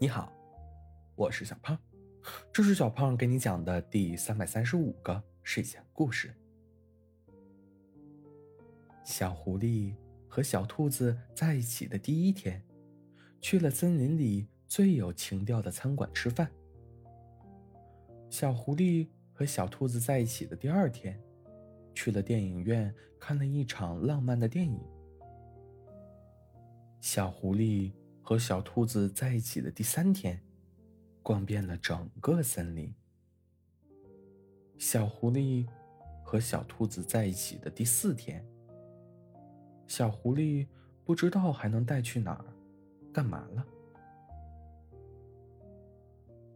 你好，我是小胖，这是小胖给你讲的第三百三十五个睡前故事。小狐狸和小兔子在一起的第一天，去了森林里最有情调的餐馆吃饭。小狐狸和小兔子在一起的第二天，去了电影院看了一场浪漫的电影。小狐狸。和小兔子在一起的第三天，逛遍了整个森林。小狐狸和小兔子在一起的第四天，小狐狸不知道还能带去哪儿，干嘛了？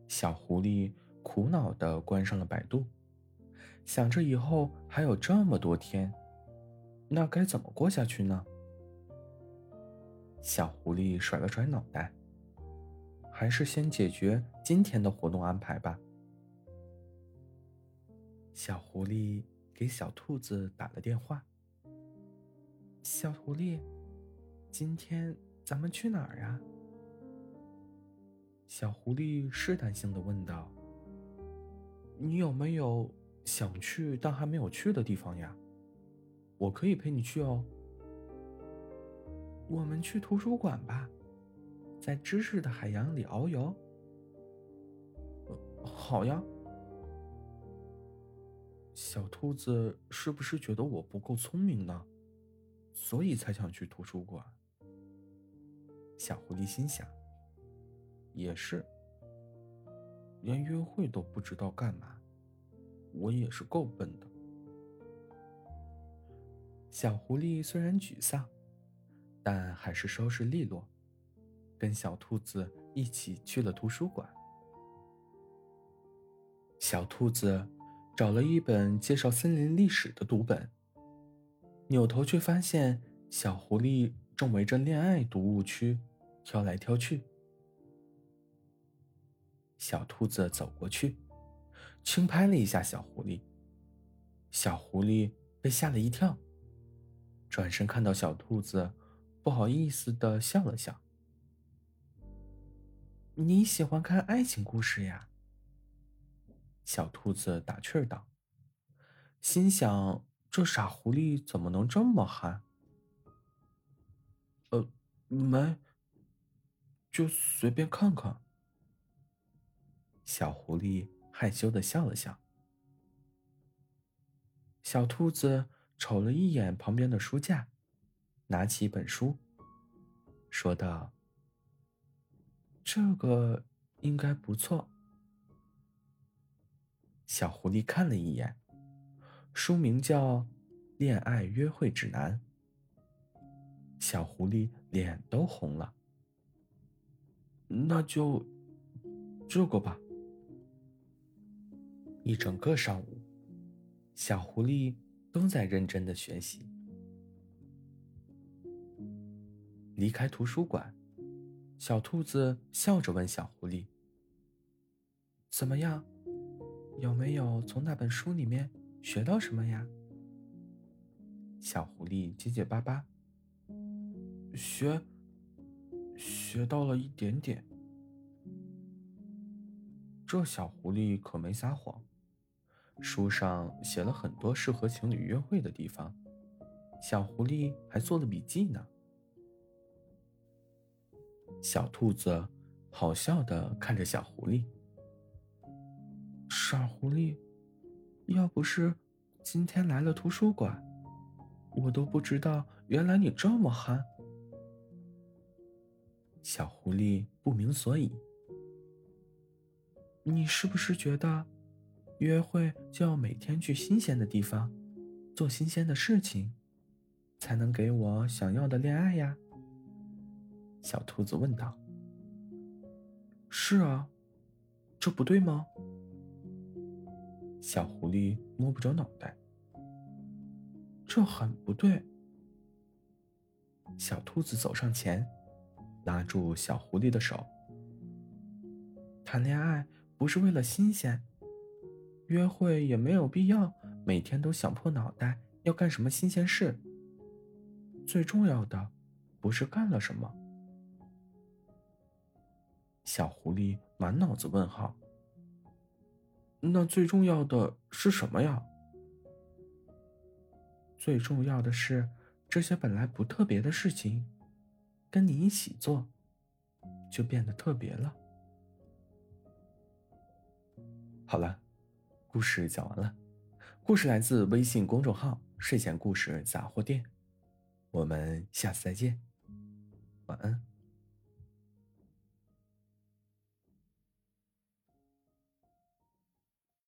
小狐狸苦恼的关上了百度，想着以后还有这么多天，那该怎么过下去呢？小狐狸甩了甩脑袋，还是先解决今天的活动安排吧。小狐狸给小兔子打了电话：“小狐狸，今天咱们去哪儿呀？”小狐狸试探性的问道：“你有没有想去但还没有去的地方呀？我可以陪你去哦。”我们去图书馆吧，在知识的海洋里遨游。好呀。小兔子是不是觉得我不够聪明呢？所以才想去图书馆。小狐狸心想。也是。连约会都不知道干嘛，我也是够笨的。小狐狸虽然沮丧。但还是收拾利落，跟小兔子一起去了图书馆。小兔子找了一本介绍森林历史的读本，扭头却发现小狐狸正围着恋爱读物区挑来挑去。小兔子走过去，轻拍了一下小狐狸，小狐狸被吓了一跳，转身看到小兔子。不好意思的笑了笑。你喜欢看爱情故事呀？小兔子打趣儿道，心想这傻狐狸怎么能这么憨？呃，没，就随便看看。小狐狸害羞的笑了笑。小兔子瞅了一眼旁边的书架。拿起一本书，说道：“这个应该不错。”小狐狸看了一眼，书名叫《恋爱约会指南》。小狐狸脸都红了。那就这个吧。一整个上午，小狐狸都在认真的学习。离开图书馆，小兔子笑着问小狐狸：“怎么样？有没有从那本书里面学到什么呀？”小狐狸结结巴巴：“学，学到了一点点。”这小狐狸可没撒谎，书上写了很多适合情侣约会的地方，小狐狸还做了笔记呢。小兔子好笑的看着小狐狸，傻狐狸，要不是今天来了图书馆，我都不知道原来你这么憨。小狐狸不明所以，你是不是觉得约会就要每天去新鲜的地方，做新鲜的事情，才能给我想要的恋爱呀？小兔子问道：“是啊，这不对吗？”小狐狸摸不着脑袋：“这很不对。”小兔子走上前，拉住小狐狸的手：“谈恋爱不是为了新鲜，约会也没有必要每天都想破脑袋要干什么新鲜事。最重要的，不是干了什么。”小狐狸满脑子问号。那最重要的是什么呀？最重要的是，这些本来不特别的事情，跟你一起做，就变得特别了。好了，故事讲完了。故事来自微信公众号“睡前故事杂货店”。我们下次再见，晚安。